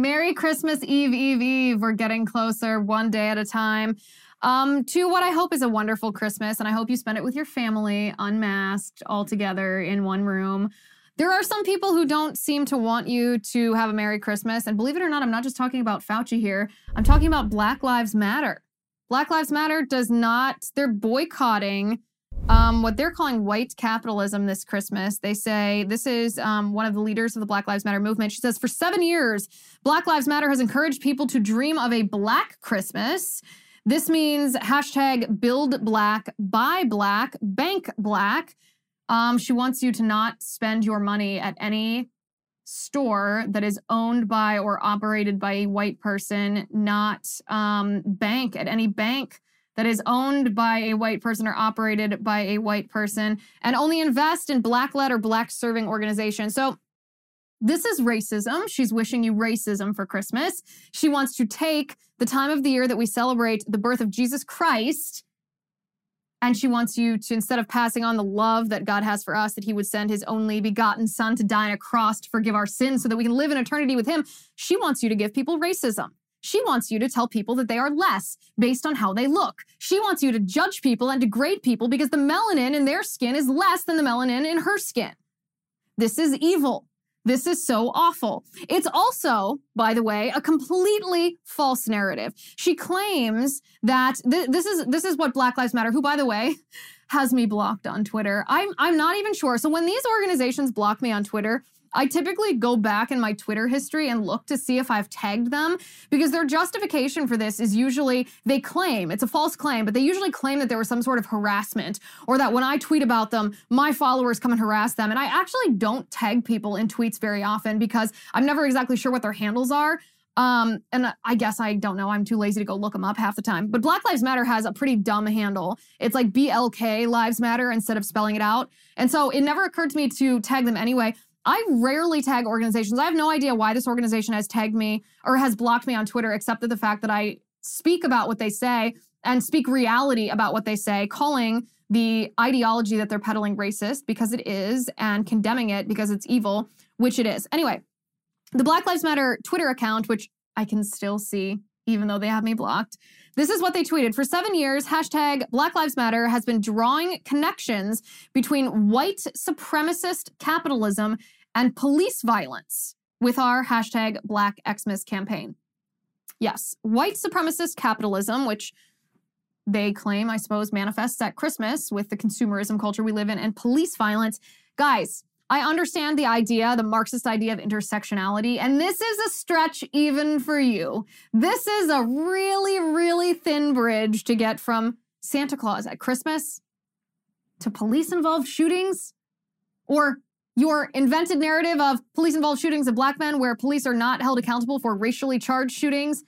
Merry Christmas Eve, Eve, Eve. We're getting closer one day at a time um, to what I hope is a wonderful Christmas. And I hope you spend it with your family, unmasked, all together in one room. There are some people who don't seem to want you to have a Merry Christmas. And believe it or not, I'm not just talking about Fauci here, I'm talking about Black Lives Matter. Black Lives Matter does not, they're boycotting um, what they're calling white capitalism this Christmas. They say this is um, one of the leaders of the Black Lives Matter movement. She says, for seven years, Black Lives Matter has encouraged people to dream of a black Christmas. This means hashtag build black, buy black, bank black. Um, she wants you to not spend your money at any store that is owned by or operated by a white person, not um, bank at any bank that is owned by a white person or operated by a white person, and only invest in black led or black serving organizations. So this is racism. She's wishing you racism for Christmas. She wants to take the time of the year that we celebrate the birth of Jesus Christ and she wants you to, instead of passing on the love that God has for us, that He would send His only begotten Son to die on a cross to forgive our sins so that we can live in eternity with Him. She wants you to give people racism. She wants you to tell people that they are less based on how they look. She wants you to judge people and degrade people because the melanin in their skin is less than the melanin in her skin. This is evil. This is so awful. It's also, by the way, a completely false narrative. She claims that th- this is this is what Black Lives Matter, who by the way, has me blocked on Twitter. I'm I'm not even sure. So when these organizations block me on Twitter, I typically go back in my Twitter history and look to see if I've tagged them because their justification for this is usually they claim, it's a false claim, but they usually claim that there was some sort of harassment or that when I tweet about them, my followers come and harass them. And I actually don't tag people in tweets very often because I'm never exactly sure what their handles are. Um, and I guess I don't know. I'm too lazy to go look them up half the time. But Black Lives Matter has a pretty dumb handle. It's like BLK Lives Matter instead of spelling it out. And so it never occurred to me to tag them anyway. I rarely tag organizations. I have no idea why this organization has tagged me or has blocked me on Twitter, except for the fact that I speak about what they say and speak reality about what they say, calling the ideology that they're peddling racist because it is and condemning it because it's evil, which it is. Anyway, the Black Lives Matter Twitter account, which I can still see even though they have me blocked. This is what they tweeted. For seven years, hashtag Black Lives Matter has been drawing connections between white supremacist capitalism and police violence with our hashtag Black Xmas campaign. Yes, white supremacist capitalism, which they claim, I suppose, manifests at Christmas with the consumerism culture we live in, and police violence. Guys, I understand the idea, the Marxist idea of intersectionality, and this is a stretch even for you. This is a really, really thin bridge to get from Santa Claus at Christmas to police involved shootings or your invented narrative of police involved shootings of black men where police are not held accountable for racially charged shootings.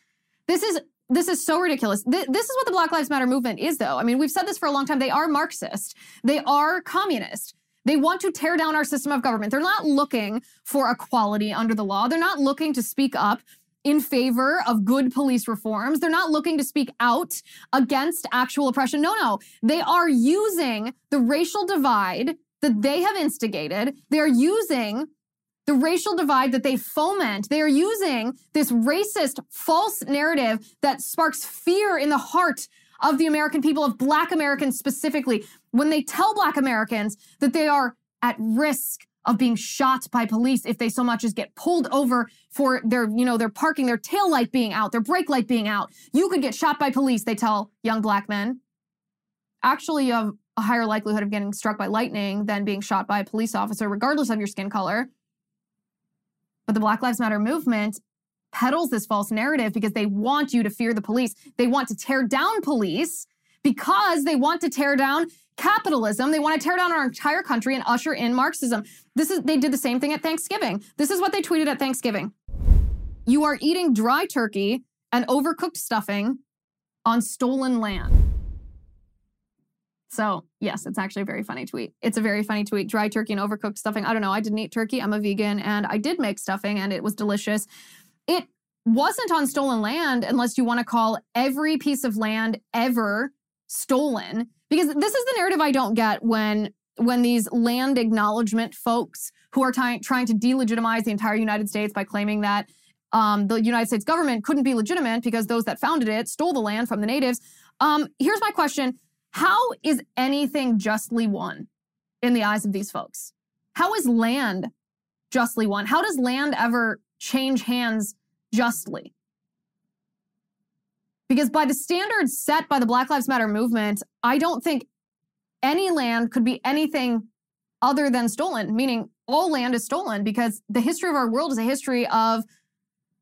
This is this is so ridiculous. Th- this is what the Black Lives Matter movement is, though. I mean, we've said this for a long time. They are Marxist. They are communist. They want to tear down our system of government. They're not looking for equality under the law. They're not looking to speak up in favor of good police reforms. They're not looking to speak out against actual oppression. No, no. They are using the racial divide that they have instigated. They are using the racial divide that they foment. They are using this racist, false narrative that sparks fear in the heart of the American people, of Black Americans specifically when they tell Black Americans that they are at risk of being shot by police if they so much as get pulled over for their, you know, their parking, their tail light being out, their brake light being out. You could get shot by police, they tell young black men. Actually, you have a higher likelihood of getting struck by lightning than being shot by a police officer, regardless of your skin color. But the Black Lives Matter movement peddles this false narrative because they want you to fear the police. They want to tear down police because they want to tear down capitalism. They want to tear down our entire country and usher in Marxism. This is they did the same thing at Thanksgiving. This is what they tweeted at Thanksgiving. You are eating dry turkey and overcooked stuffing on stolen land. So, yes, it's actually a very funny tweet. It's a very funny tweet. Dry turkey and overcooked stuffing. I don't know. I didn't eat turkey. I'm a vegan and I did make stuffing and it was delicious. It wasn't on stolen land unless you want to call every piece of land ever stolen because this is the narrative I don't get when when these land acknowledgement folks who are ty- trying to delegitimize the entire United States by claiming that um, the United States government couldn't be legitimate because those that founded it stole the land from the natives. Um, here's my question How is anything justly won in the eyes of these folks? How is land justly won? How does land ever change hands justly? Because by the standards set by the Black Lives Matter movement, I don't think any land could be anything other than stolen, meaning all land is stolen because the history of our world is a history of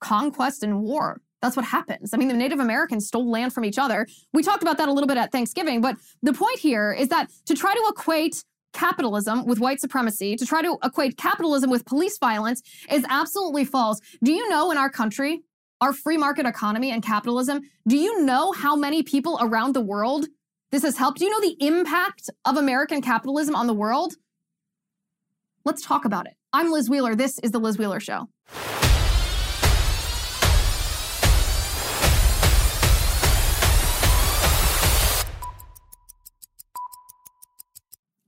conquest and war. That's what happens. I mean, the Native Americans stole land from each other. We talked about that a little bit at Thanksgiving, but the point here is that to try to equate capitalism with white supremacy, to try to equate capitalism with police violence is absolutely false. Do you know in our country, our free market economy and capitalism, do you know how many people around the world this has helped? Do you know the impact of American capitalism on the world? Let's talk about it. I'm Liz Wheeler. This is The Liz Wheeler Show.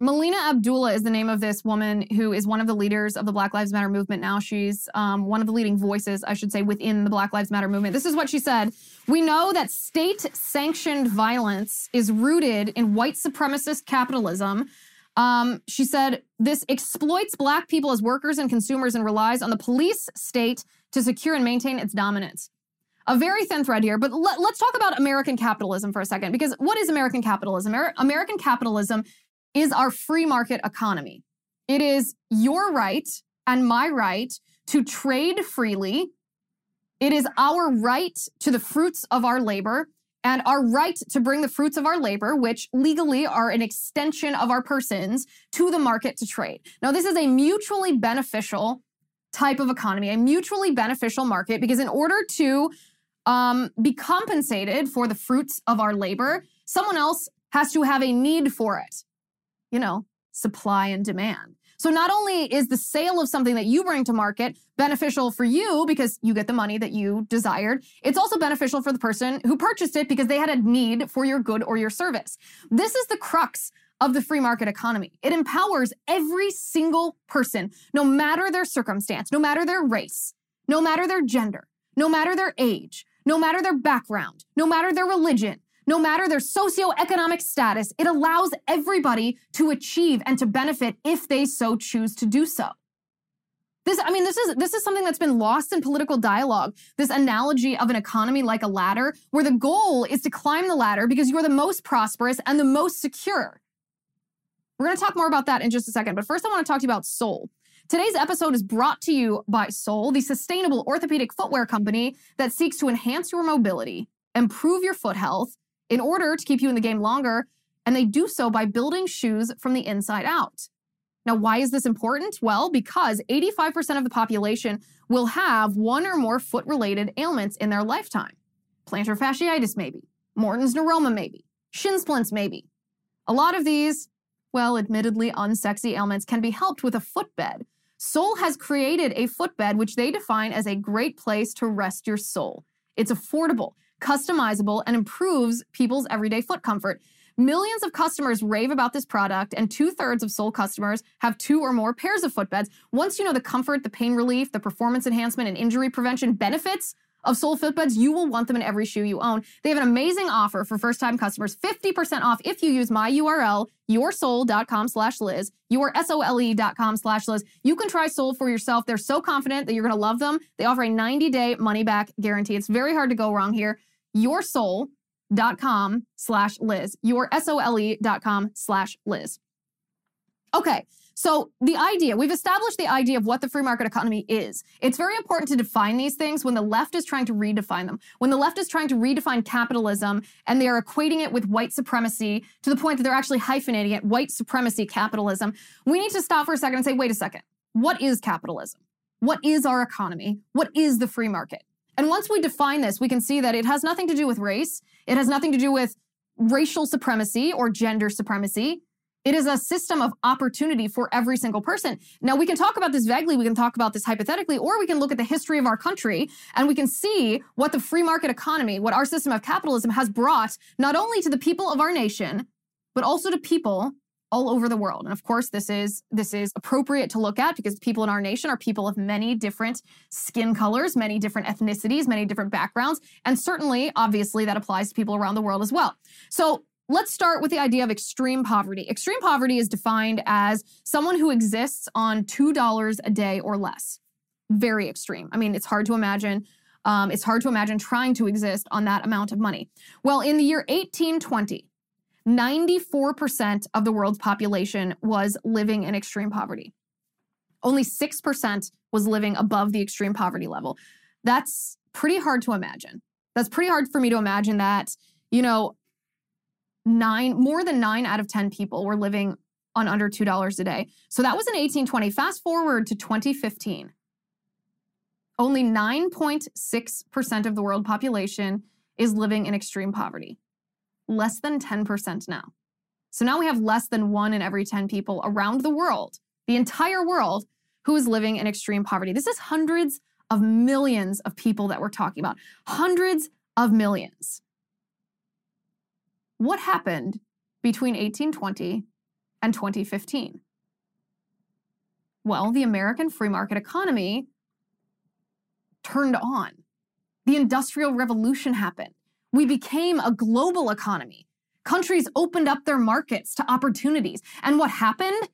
Melina Abdullah is the name of this woman who is one of the leaders of the Black Lives Matter movement now. She's um, one of the leading voices, I should say, within the Black Lives Matter movement. This is what she said We know that state sanctioned violence is rooted in white supremacist capitalism. Um, she said this exploits Black people as workers and consumers and relies on the police state to secure and maintain its dominance. A very thin thread here, but let, us talk about American capitalism for a second, because what is American capitalism? American capitalism is our free market economy. It is your right and my right to trade freely. It is our right to the fruits of our labor and our right to bring the fruits of our labor, which legally are an extension of our persons, to the market to trade. Now, this is a mutually beneficial type of economy, a mutually beneficial market, because in order to um, be compensated for the fruits of our labor, someone else has to have a need for it you know, supply and demand. So not only is the sale of something that you bring to market beneficial for you because you get the money that you desired, it's also beneficial for the person who purchased it because they had a need for your good or your service. This is the crux of the free market economy. It empowers every single person, no matter their circumstance, no matter their race, no matter their gender, no matter their age, no matter their background, no matter their religion, no matter their socioeconomic status, it allows everybody to achieve and to benefit if they so choose to do so. This, I mean, this is this is something that's been lost in political dialogue. This analogy of an economy like a ladder, where the goal is to climb the ladder because you are the most prosperous and the most secure. We're going to talk more about that in just a second, but first I want to talk to you about Sole. Today's episode is brought to you by Sole, the sustainable orthopedic footwear company that seeks to enhance your mobility, improve your foot health, in order to keep you in the game longer, and they do so by building shoes from the inside out. Now, why is this important? Well, because 85% of the population will have one or more foot related ailments in their lifetime. Plantar fasciitis, maybe. Morton's neuroma, maybe. Shin splints, maybe. A lot of these, well, admittedly unsexy ailments can be helped with a footbed. Sole has created a footbed which they define as a great place to rest your soul. It's affordable, customizable, and improves people's everyday foot comfort. Millions of customers rave about this product, and two thirds of Sole customers have two or more pairs of footbeds. Once you know the comfort, the pain relief, the performance enhancement, and injury prevention benefits of Sole footbeds, you will want them in every shoe you own. They have an amazing offer for first-time customers, 50% off if you use my URL, yoursole.com slash Liz, yoursole.com slash Liz. You can try Sole for yourself. They're so confident that you're going to love them. They offer a 90-day money-back guarantee. It's very hard to go wrong here yoursole.com slash Liz. Your dot com slash Liz. Okay, so the idea, we've established the idea of what the free market economy is. It's very important to define these things when the left is trying to redefine them. When the left is trying to redefine capitalism and they are equating it with white supremacy to the point that they're actually hyphenating it, white supremacy capitalism, we need to stop for a second and say, wait a second, what is capitalism? What is our economy? What is the free market? And once we define this, we can see that it has nothing to do with race. It has nothing to do with racial supremacy or gender supremacy. It is a system of opportunity for every single person. Now, we can talk about this vaguely, we can talk about this hypothetically, or we can look at the history of our country and we can see what the free market economy, what our system of capitalism has brought not only to the people of our nation, but also to people all over the world. And of course, this is this is appropriate to look at because people in our nation are people of many different skin colors, many different ethnicities, many different backgrounds, and certainly obviously that applies to people around the world as well. So, Let's start with the idea of extreme poverty. Extreme poverty is defined as someone who exists on $2 a day or less. Very extreme. I mean, it's hard to imagine. Um, it's hard to imagine trying to exist on that amount of money. Well, in the year 1820, 94% of the world's population was living in extreme poverty. Only 6% was living above the extreme poverty level. That's pretty hard to imagine. That's pretty hard for me to imagine that, you know, nine, more than nine out of 10 people were living on under $2 a day. So that was in 1820. Fast forward to 2015. Only 9.6% of the world population is living in extreme poverty less than 10% now. So now we have less than one in every 10 people around the world, the entire world, who is living in extreme poverty. This is hundreds of millions of people that we're talking about. Hundreds of millions. What happened between 1820 and 2015? Well, the American free market economy turned on. The Industrial Revolution happened. We became a global economy. Countries opened up their markets to opportunities. And what happened?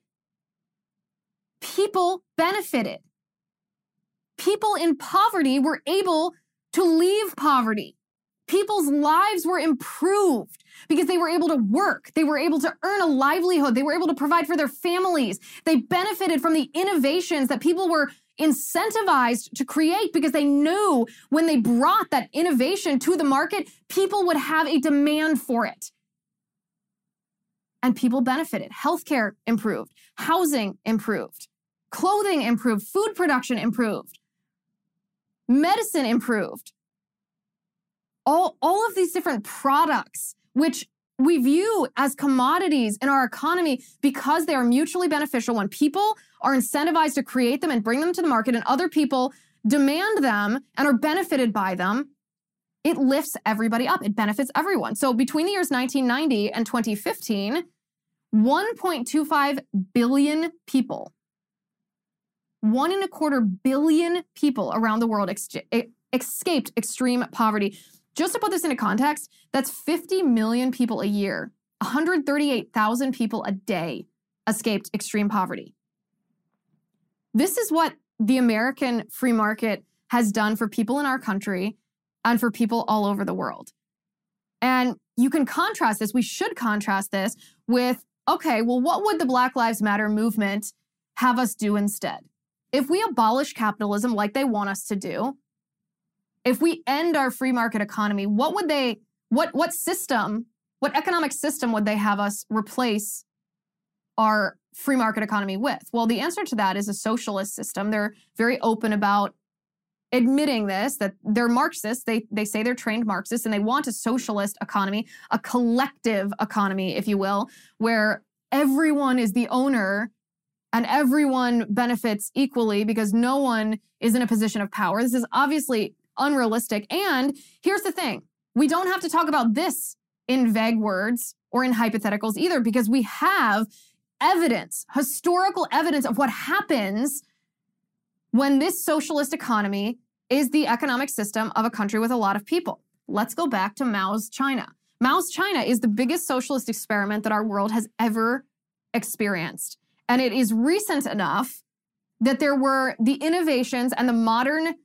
People benefited. People in poverty were able to leave poverty. People's lives were improved because they were able to work. They were able to earn a livelihood. They were able to provide for their families. They benefited from the innovations that people were incentivized to create because they knew when they brought that innovation to the market, people would have a demand for it. And people benefited. Healthcare improved, housing improved, clothing improved, food production improved, medicine improved. All, all of these different products, which we view as commodities in our economy because they are mutually beneficial. When people are incentivized to create them and bring them to the market and other people demand them and are benefited by them it lifts everybody up. It benefits everyone. So between the years 1990 and 2015 1.25 billion people one and a quarter billion people around the world ex- escaped extreme poverty just to put this into context, that's 50 million people a year, 138,000 people a day escaped extreme poverty. This is what the American free market has done for people in our country and for people all over the world. And you can contrast this, we should contrast this with okay, well, what would the Black Lives Matter movement have us do instead? If we abolish capitalism like they want us to do, if we end our free market economy, what would they, what, what system, what economic system would they have us replace our free market economy with? Well, the answer to that is a socialist system. They're very open about admitting this that they're marxists they they say they're trained marxists and they want a socialist economy a collective economy if you will where everyone is the owner and everyone benefits equally because no one is in a position of power this is obviously unrealistic. And here's the thing we don't have to talk about this in vague words or in hypotheticals either, because we have evidence, historical evidence of what happens when this socialist economy is the economic system of a country with a lot of people. Let's go back to Mao's China. Mao's China is the biggest socialist experiment that our world has ever experienced. And it is recent enough that there were the innovations and the modern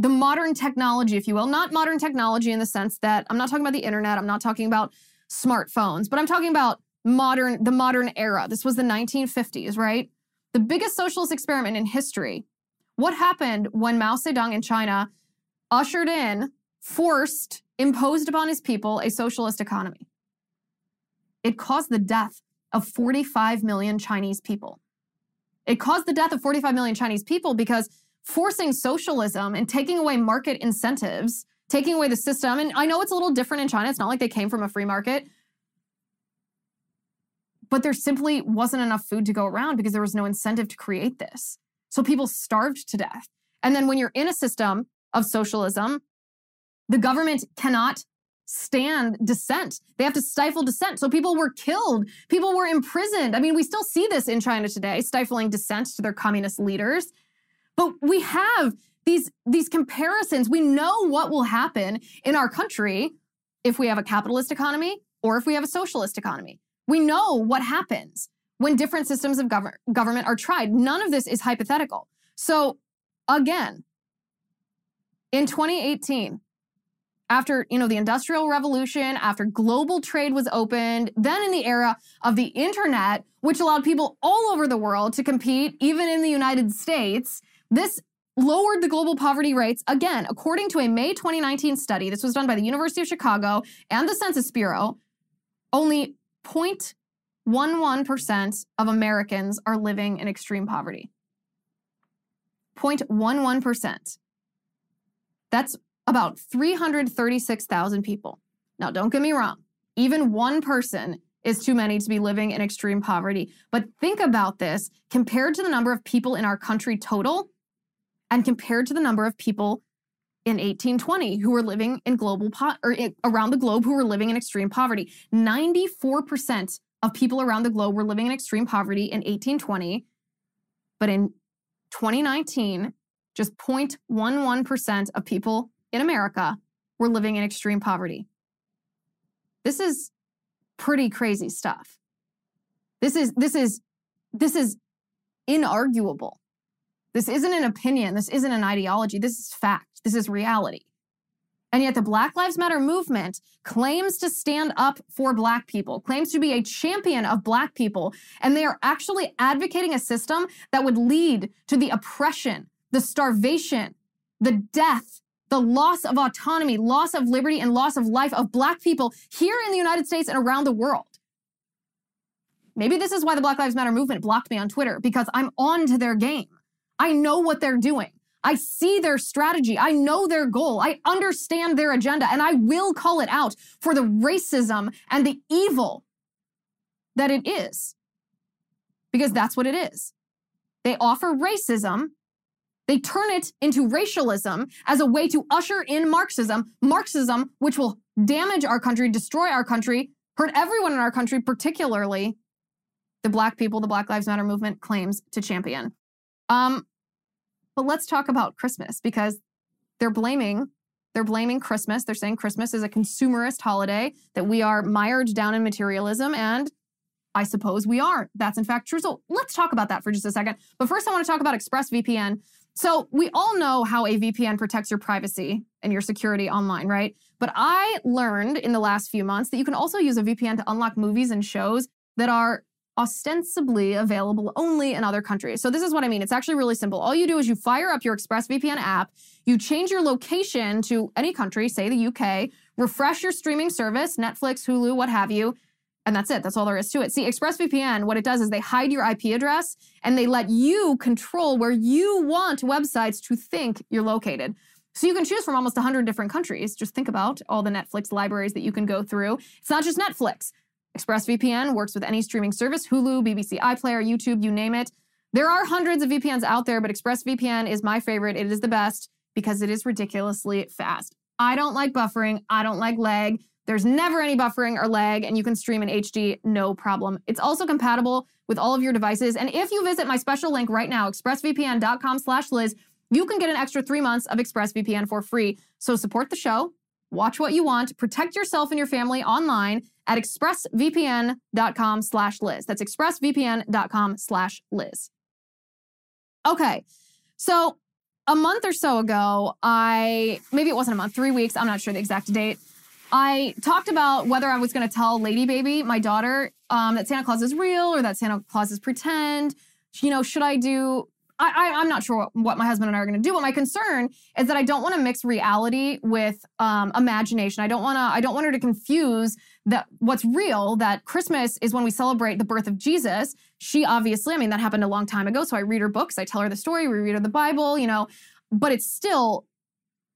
the modern technology, if you will, not modern technology in the sense that I'm not talking about the internet, I'm not talking about smartphones, but I'm talking about modern, the modern era. This was the 1950s, right? The biggest socialist experiment in history. What happened when Mao Zedong in China ushered in, forced, imposed upon his people a socialist economy? It caused the death of 45 million Chinese people. It caused the death of 45 million Chinese people because forcing socialism and taking away market incentives, taking away the system. And I know it's a little different in China. It's not like they came from a free market. But there simply wasn't enough food to go around because there was no incentive to create this. So people starved to death. And then when you're in a system of socialism, the government cannot stand dissent. They have to stifle dissent. So people were killed, people were imprisoned. I mean, we still see this in China today, stifling dissent to their communist leaders. But we have these these comparisons. We know what will happen in our country if we have a capitalist economy or if we have a socialist economy. We know what happens when different systems of gov- government are tried. None of this is hypothetical. So again, in 2018, after you know the industrial revolution after global trade was opened then in the era of the internet which allowed people all over the world to compete even in the united states this lowered the global poverty rates again according to a may 2019 study this was done by the university of chicago and the census bureau only 0.11% of americans are living in extreme poverty 0.11% that's about 336,000 people. Now, don't get me wrong, even one person is too many to be living in extreme poverty. But think about this compared to the number of people in our country total and compared to the number of people in 1820 who were living in global po- or around the globe who were living in extreme poverty. 94% of people around the globe were living in extreme poverty in 1820, but in 2019, just 0.11% of people in America were living in extreme poverty. This is pretty crazy stuff. This is this is this is inarguable. This isn't an opinion, this isn't an ideology, this is fact. This is reality. And yet the Black Lives Matter movement claims to stand up for black people, claims to be a champion of black people, and they are actually advocating a system that would lead to the oppression, the starvation, the death the loss of autonomy, loss of liberty, and loss of life of Black people here in the United States and around the world. Maybe this is why the Black Lives Matter movement blocked me on Twitter because I'm on to their game. I know what they're doing. I see their strategy. I know their goal. I understand their agenda, and I will call it out for the racism and the evil that it is. Because that's what it is. They offer racism they turn it into racialism as a way to usher in Marxism, Marxism, which will damage our country, destroy our country, hurt everyone in our country, particularly the Black people, the Black Lives Matter movement claims to champion. Um, but let's talk about Christmas because they're blaming they're blaming Christmas. They're saying Christmas is a consumerist holiday, that we are mired down in materialism, and I suppose we are. That's in fact true. So let's talk about that for just a second. But first, I want to talk about ExpressVPN. So we all know how a VPN protects your privacy and your security online, right? But I learned in the last few months that you can also use a VPN to unlock movies and shows that are ostensibly available only in other countries. So this is what I mean. It's actually really simple. All you do is you fire up your ExpressVPN app, you change your location to any country, say the UK, refresh your streaming service, Netflix, Hulu, what have you, and that's it. That's all there is to it. See, ExpressVPN, what it does is they hide your IP address and they let you control where you want websites to think you're located. So you can choose from almost 100 different countries. Just think about all the Netflix libraries that you can go through. It's not just Netflix. ExpressVPN works with any streaming service Hulu, BBC iPlayer, YouTube, you name it. There are hundreds of VPNs out there, but ExpressVPN is my favorite. It is the best because it is ridiculously fast. I don't like buffering, I don't like lag. There's never any buffering or lag, and you can stream in HD no problem. It's also compatible with all of your devices. And if you visit my special link right now, expressvpn.com slash Liz, you can get an extra three months of ExpressVPN for free. So support the show, watch what you want, protect yourself and your family online at expressvpn.com slash Liz. That's expressvpn.com slash Liz. Okay, so a month or so ago, I, maybe it wasn't a month, three weeks, I'm not sure the exact date. I talked about whether I was going to tell Lady Baby, my daughter, um, that Santa Claus is real or that Santa Claus is pretend. You know, should I do? I, I, am not sure what, my husband and I are going to do, but my concern is that I don't want to mix reality with um, imagination. I don't want to. I don't want her to confuse that what's real. That Christmas is when we celebrate the birth of Jesus. She obviously, I mean, that happened a long time ago. So I read her books, I tell her the story, we read her the Bible. You know, but it's still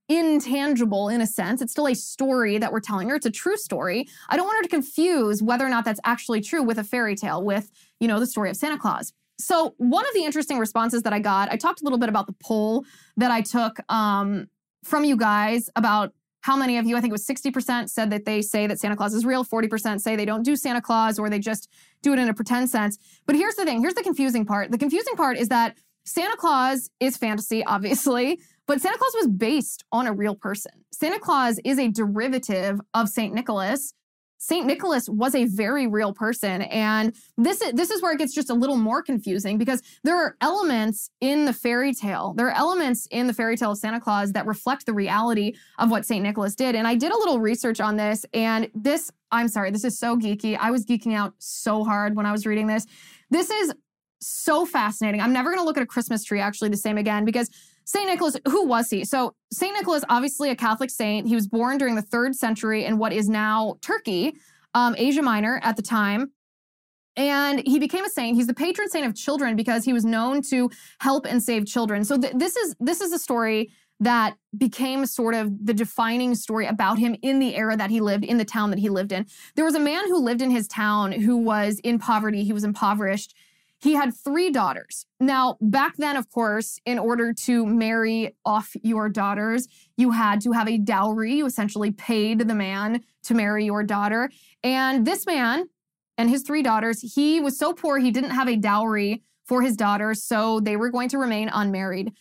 intangible in a sense. It's still a story that we're telling her. It's a true story. I don't want her to confuse whether or not that's actually true with a fairy tale, with, you know, the story of Santa Claus. So, one of the interesting responses that I got, I talked a little bit about the poll that I took um, from you guys about how many of you, I think it was 60% said that they say that Santa Claus is real, 40% say they don't do Santa Claus or they just do it in a pretend sense. But here's the thing here's the confusing part. The confusing part is that Santa Claus is fantasy, obviously, but Santa Claus was based on a real person. Santa Claus is a derivative of St. Nicholas, St. Nicholas was a very real person. And this is, this is where it gets just a little more confusing because there are elements in the fairy tale. There are elements in the fairy tale of Santa Claus that reflect the reality of what St. Nicholas did. And I did a little research on this. And this, I'm sorry, this is so geeky. I was geeking out so hard when I was reading this. This is so fascinating. I'm never going to look at a Christmas tree actually the same again because St. Nicholas, who was he? So, St. Nicholas, obviously a Catholic saint. He was born during the third century in what is now Turkey, um, Asia Minor at the time. And he became a saint. He's the patron saint of children because he was known to help and save children. So th- this is this is a story that became sort of the defining story about him in the era that he lived in the town that he lived in. There was a man who lived in his town who was in poverty. He was impoverished he had three daughters. Now, back then, of course, in order to marry off your daughters, you had to have a dowry. You essentially paid the man to marry your daughter. And this man and his three daughters, he was so poor, he didn't have a dowry for his daughters. So they were going to remain unmarried,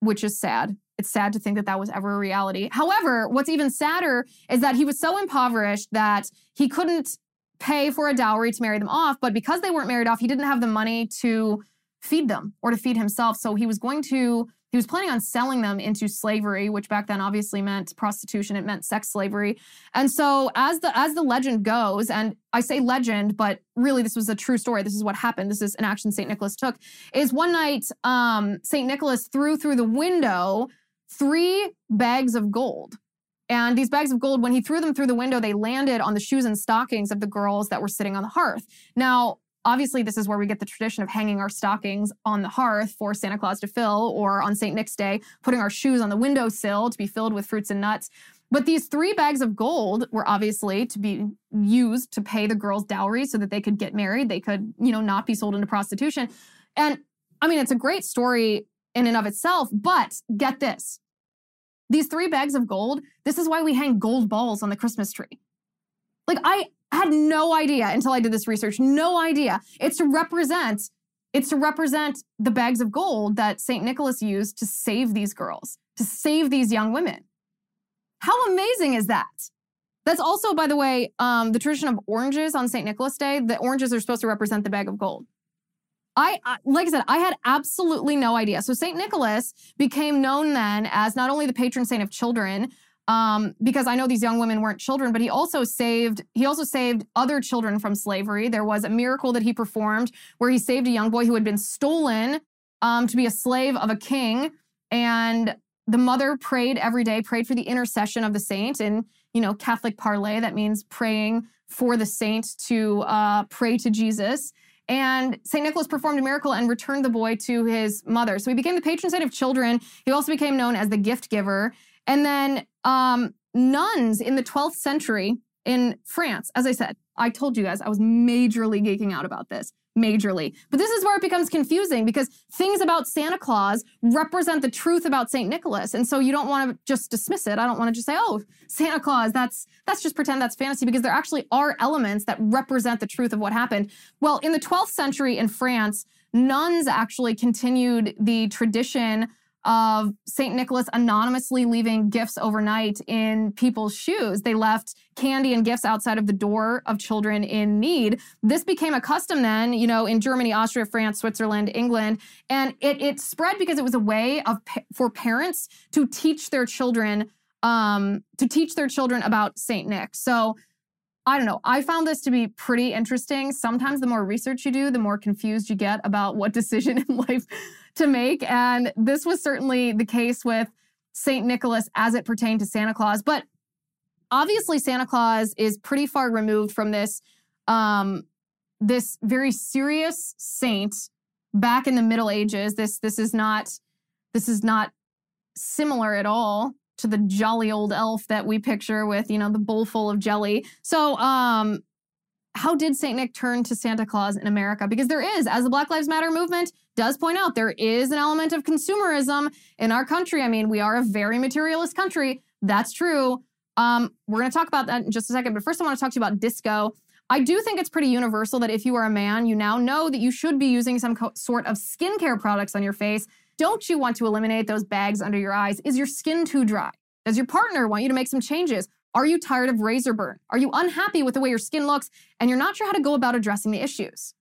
which is sad. It's sad to think that that was ever a reality. However, what's even sadder is that he was so impoverished that he couldn't pay for a dowry to marry them off. But because they weren't married off, he didn't have the money to feed them or to feed himself. So he was going to, he was planning on selling them into slavery, which back then obviously meant prostitution. It meant sex slavery. And so as the as the legend goes, and I say legend, but really this was a true story. This is what happened. This is an action St. Nicholas took. Is one night um, St. Nicholas threw through the window three bags of gold and these bags of gold, when he threw them through the window, they landed on the shoes and stockings of the girls that were sitting on the hearth. Now, obviously, this is where we get the tradition of hanging our stockings on the hearth for Santa Claus to fill, or on St. Nick's Day, putting our shoes on the windowsill to be filled with fruits and nuts. But these three bags of gold were obviously to be used to pay the girls' dowry so that they could get married. They could, you know, not be sold into prostitution. And I mean, it's a great story in and of itself, but get this these three bags of gold, this is why we hang gold balls on the Christmas tree. Like, I had no idea until I did this research. No idea. It's to represent, it's to represent the bags of gold that St. Nicholas used to save these girls, to save these young women. How amazing is that? That's also, by the way, um, the tradition of oranges on St. Nicholas Day. The oranges are supposed to represent the bag of gold. I, like I said, I had absolutely no idea. So St. Nicholas became known then as not only the patron saint of children, um, because I know these young women weren't children, but he also saved he also saved other children from slavery. There was a miracle that he performed where he saved a young boy who had been stolen um, to be a slave of a king, and the mother prayed every day, prayed for the intercession of the saint, and you know Catholic parley that means praying for the saint to uh, pray to Jesus. And St. Nicholas performed a miracle and returned the boy to his mother. So he became the patron saint of children. He also became known as the gift giver. And then um, nuns in the 12th century in France, as I said, I told you guys I was majorly geeking out about this majorly. But this is where it becomes confusing because things about Santa Claus represent the truth about St. Nicholas. And so you don't want to just dismiss it. I don't want to just say, "Oh, Santa Claus, that's that's just pretend that's fantasy" because there actually are elements that represent the truth of what happened. Well, in the 12th century in France, nuns actually continued the tradition of St. Nicholas anonymously leaving gifts overnight in people's shoes. They left candy and gifts outside of the door of children in need. This became a custom then, you know, in Germany, Austria, France, Switzerland, England, and it, it spread because it was a way of for parents to teach their children um, to teach their children about Saint Nick. So I don't know. I found this to be pretty interesting. Sometimes the more research you do, the more confused you get about what decision in life to make. And this was certainly the case with St. Nicholas as it pertained to Santa Claus. But obviously, Santa Claus is pretty far removed from this, um, this very serious saint back in the Middle Ages. This this is not this is not similar at all to the jolly old elf that we picture with, you know, the bowl full of jelly. So, um, how did St. Nick turn to Santa Claus in America? Because there is, as the Black Lives Matter movement does point out, there is an element of consumerism in our country. I mean, we are a very materialist country. That's true. Um, we're going to talk about that in just a second. But first, I want to talk to you about disco. I do think it's pretty universal that if you are a man, you now know that you should be using some co- sort of skincare products on your face. Don't you want to eliminate those bags under your eyes? Is your skin too dry? Does your partner want you to make some changes? Are you tired of razor burn? Are you unhappy with the way your skin looks and you're not sure how to go about addressing the issues?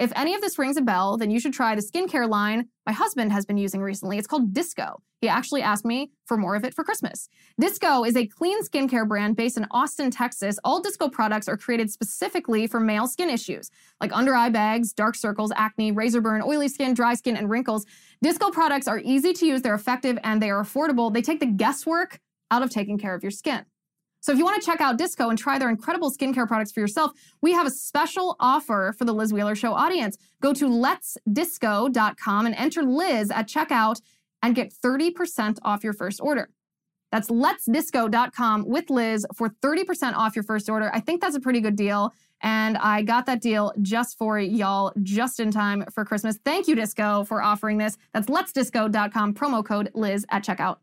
If any of this rings a bell, then you should try the skincare line my husband has been using recently. It's called Disco. He actually asked me for more of it for Christmas. Disco is a clean skincare brand based in Austin, Texas. All Disco products are created specifically for male skin issues like under eye bags, dark circles, acne, razor burn, oily skin, dry skin, and wrinkles. Disco products are easy to use, they're effective, and they are affordable. They take the guesswork out of taking care of your skin. So if you want to check out Disco and try their incredible skincare products for yourself, we have a special offer for the Liz Wheeler Show audience. Go to letsdisco.com and enter Liz at checkout and get 30% off your first order. That's letsdisco.com with Liz for 30% off your first order. I think that's a pretty good deal. And I got that deal just for y'all, just in time for Christmas. Thank you, Disco, for offering this. That's letsdisco.com, promo code Liz at checkout.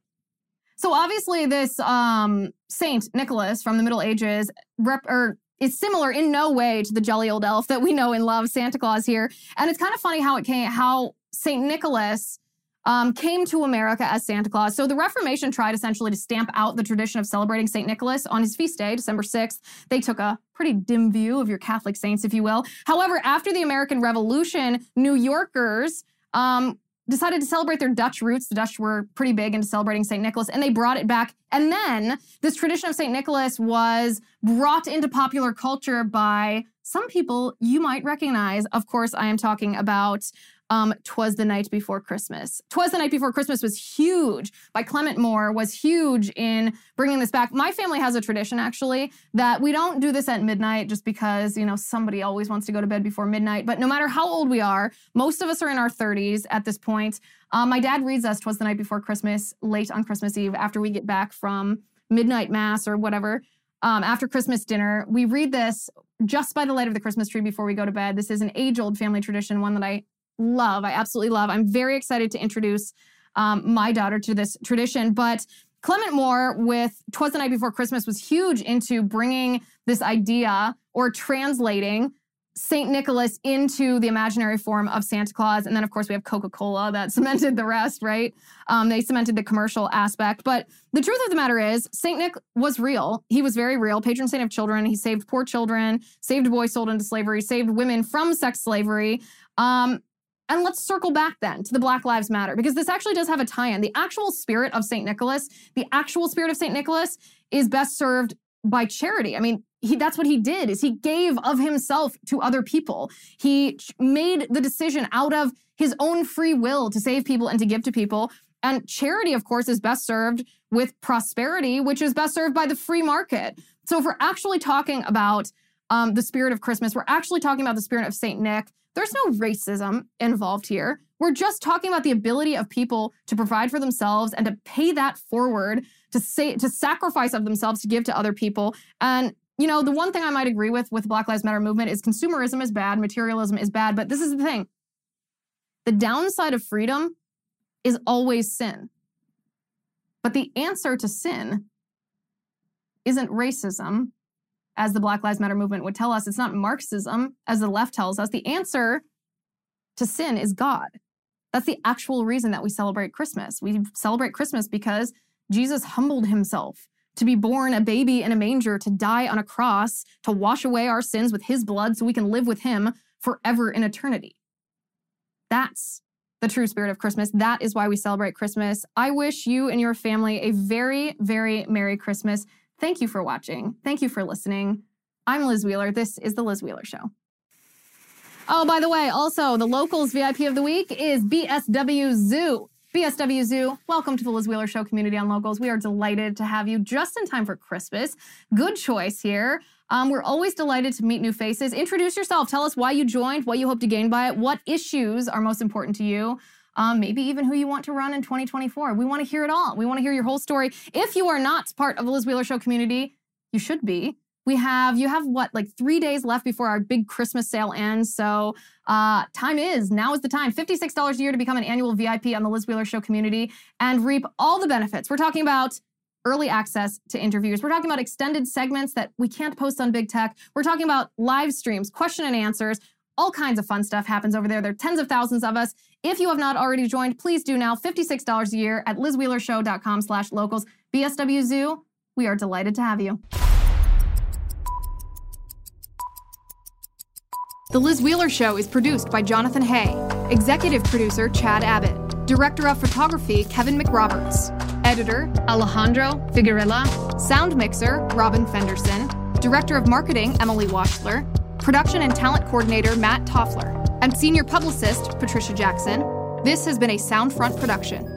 So obviously, this um, Saint Nicholas from the Middle Ages rep or is similar in no way to the jolly old elf that we know and love, Santa Claus here. And it's kind of funny how it came, how Saint Nicholas um, came to America as Santa Claus. So the Reformation tried essentially to stamp out the tradition of celebrating St. Nicholas on his feast day, December 6th. They took a pretty dim view of your Catholic saints, if you will. However, after the American Revolution, New Yorkers um, decided to celebrate their Dutch roots. The Dutch were pretty big into celebrating St. Nicholas, and they brought it back. And then this tradition of St. Nicholas was brought into popular culture by some people you might recognize. Of course, I am talking about um, Twas the Night Before Christmas. Twas the Night Before Christmas was huge by Clement Moore, was huge in bringing this back. My family has a tradition actually that we don't do this at midnight just because, you know, somebody always wants to go to bed before midnight. But no matter how old we are, most of us are in our 30s at this point. Um, my dad reads us Twas the Night Before Christmas late on Christmas Eve after we get back from midnight mass or whatever. Um, after Christmas dinner, we read this just by the light of the Christmas tree before we go to bed. This is an age old family tradition, one that I love. I absolutely love. I'm very excited to introduce um, my daughter to this tradition. But Clement Moore with Twas the Night Before Christmas was huge into bringing this idea or translating St. Nicholas into the imaginary form of Santa Claus. And then, of course, we have Coca Cola that cemented the rest, right? Um, they cemented the commercial aspect. But the truth of the matter is, St. Nick was real. He was very real, patron saint of children. He saved poor children, saved boys sold into slavery, saved women from sex slavery. Um, and let's circle back then to the Black Lives Matter, because this actually does have a tie in. The actual spirit of St. Nicholas, the actual spirit of St. Nicholas is best served by charity. I mean, he, that's what he did is he gave of himself to other people. He made the decision out of his own free will to save people and to give to people. And charity, of course, is best served with prosperity, which is best served by the free market. So if we're actually talking about um, the spirit of Christmas, we're actually talking about the spirit of St. Nick, there's no racism involved here. We're just talking about the ability of people to provide for themselves and to pay that forward, to say to sacrifice of themselves to give to other people. And you know, the one thing I might agree with with Black Lives Matter movement is consumerism is bad, materialism is bad, but this is the thing. The downside of freedom is always sin. But the answer to sin isn't racism, as the Black Lives Matter movement would tell us. It's not Marxism, as the left tells us. The answer to sin is God. That's the actual reason that we celebrate Christmas. We celebrate Christmas because Jesus humbled himself to be born a baby in a manger, to die on a cross, to wash away our sins with his blood so we can live with him forever in eternity. That's the true spirit of Christmas. That is why we celebrate Christmas. I wish you and your family a very, very Merry Christmas. Thank you for watching. Thank you for listening. I'm Liz Wheeler. This is The Liz Wheeler Show. Oh, by the way, also, the locals VIP of the week is BSW Zoo. BSW Zoo, welcome to the Liz Wheeler Show community on Locals. We are delighted to have you just in time for Christmas. Good choice here. Um, we're always delighted to meet new faces. Introduce yourself. Tell us why you joined, what you hope to gain by it, what issues are most important to you um, maybe even who you want to run in 2024. We want to hear it all. We want to hear your whole story. If you are not part of the Liz Wheeler Show community, you should be. We have you have what like three days left before our big Christmas sale ends. So uh, time is now is the time. Fifty six dollars a year to become an annual VIP on the Liz Wheeler Show community and reap all the benefits. We're talking about early access to interviews. We're talking about extended segments that we can't post on Big Tech. We're talking about live streams, question and answers. All kinds of fun stuff happens over there. There are tens of thousands of us. If you have not already joined, please do now. $56 a year at lizwheelershow.com slash locals. BSW Zoo, we are delighted to have you. The Liz Wheeler Show is produced by Jonathan Hay, executive producer Chad Abbott, director of photography Kevin McRoberts, editor Alejandro Figuerella, sound mixer Robin Fenderson, director of marketing Emily Washler, production and talent coordinator Matt Toffler, and senior publicist Patricia Jackson. This has been a Soundfront production.